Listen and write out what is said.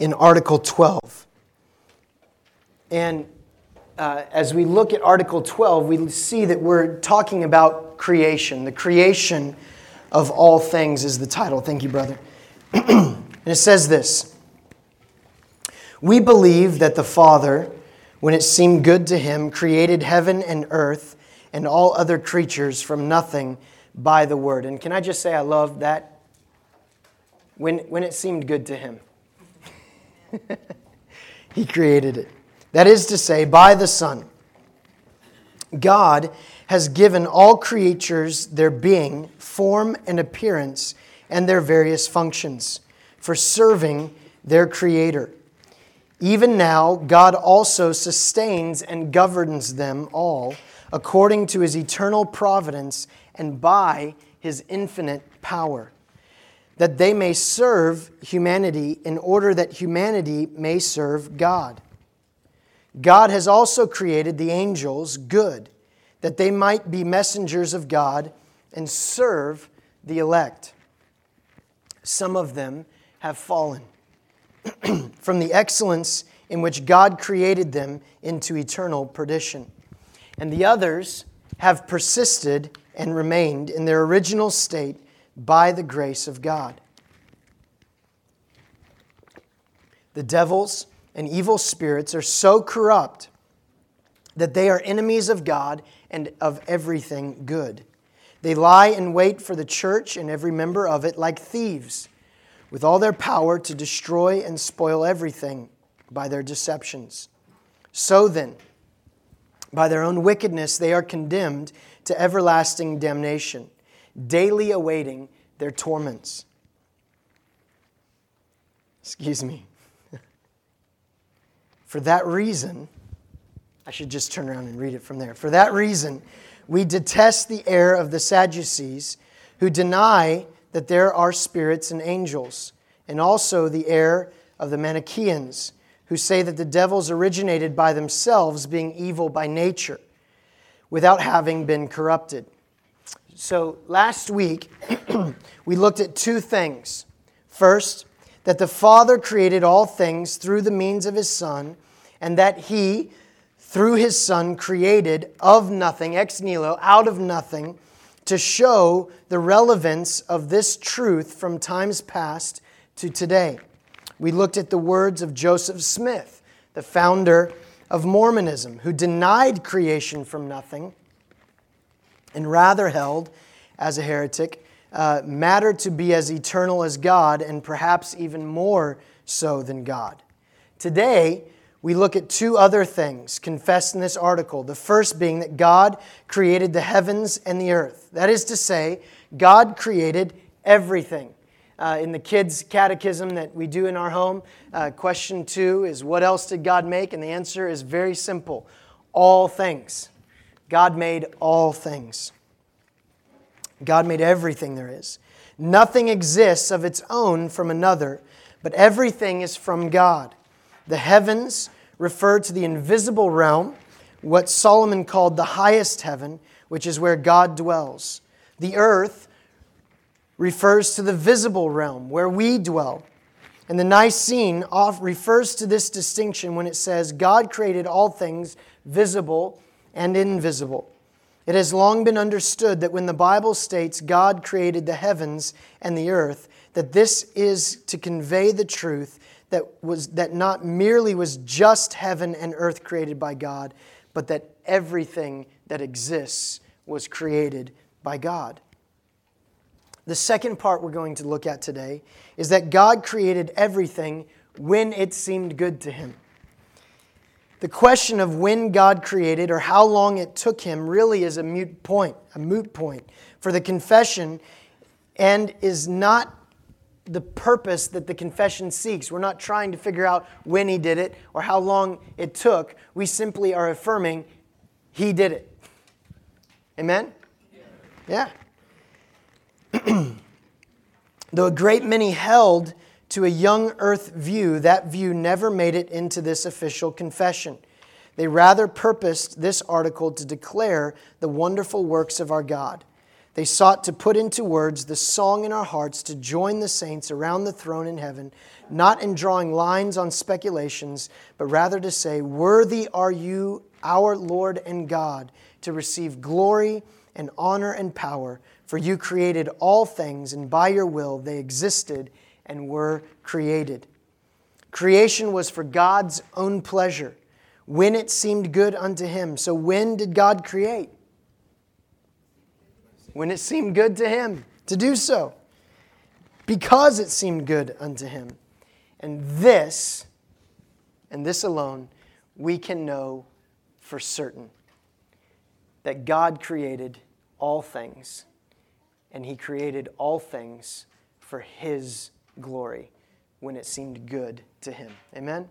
in Article 12. And uh, as we look at Article 12, we see that we're talking about creation. The creation of all things is the title. Thank you, brother. and it says this We believe that the Father, when it seemed good to him, created heaven and earth and all other creatures from nothing by the word. And can I just say, I love that? When, when it seemed good to him, he created it. That is to say, by the Son. God has given all creatures their being, form, and appearance, and their various functions for serving their Creator. Even now, God also sustains and governs them all according to his eternal providence and by his infinite power, that they may serve humanity in order that humanity may serve God. God has also created the angels good, that they might be messengers of God and serve the elect. Some of them have fallen from the excellence in which God created them into eternal perdition, and the others have persisted and remained in their original state by the grace of God. The devils and evil spirits are so corrupt that they are enemies of God and of everything good. They lie in wait for the church and every member of it like thieves, with all their power to destroy and spoil everything by their deceptions. So then, by their own wickedness, they are condemned to everlasting damnation, daily awaiting their torments. Excuse me. For that reason, I should just turn around and read it from there. For that reason, we detest the error of the Sadducees who deny that there are spirits and angels, and also the error of the Manichaeans who say that the devils originated by themselves, being evil by nature, without having been corrupted. So last week, we looked at two things. First, that the Father created all things through the means of His Son, and that He, through His Son, created of nothing, ex nihilo, out of nothing, to show the relevance of this truth from times past to today. We looked at the words of Joseph Smith, the founder of Mormonism, who denied creation from nothing and rather held, as a heretic, uh, matter to be as eternal as God and perhaps even more so than God. Today, we look at two other things confessed in this article. The first being that God created the heavens and the earth. That is to say, God created everything. Uh, in the kids' catechism that we do in our home, uh, question two is What else did God make? And the answer is very simple all things. God made all things. God made everything there is. Nothing exists of its own from another, but everything is from God. The heavens refer to the invisible realm, what Solomon called the highest heaven, which is where God dwells. The earth refers to the visible realm, where we dwell. And the Nicene refers to this distinction when it says, God created all things visible and invisible. It has long been understood that when the Bible states God created the heavens and the earth, that this is to convey the truth that was that not merely was just heaven and earth created by God, but that everything that exists was created by God. The second part we're going to look at today is that God created everything when it seemed good to him. The question of when God created or how long it took him really is a moot point, a moot point for the confession and is not the purpose that the confession seeks. We're not trying to figure out when he did it or how long it took. We simply are affirming he did it. Amen? Yeah. Though a great many held to a young earth view, that view never made it into this official confession. They rather purposed this article to declare the wonderful works of our God. They sought to put into words the song in our hearts to join the saints around the throne in heaven, not in drawing lines on speculations, but rather to say, Worthy are you, our Lord and God, to receive glory and honor and power, for you created all things, and by your will they existed and were created. Creation was for God's own pleasure, when it seemed good unto him. So, when did God create? when it seemed good to him to do so, because it seemed good unto him. And this, and this alone, we can know for certain that God created all things, and he created all things for his glory when it seemed good to him. Amen?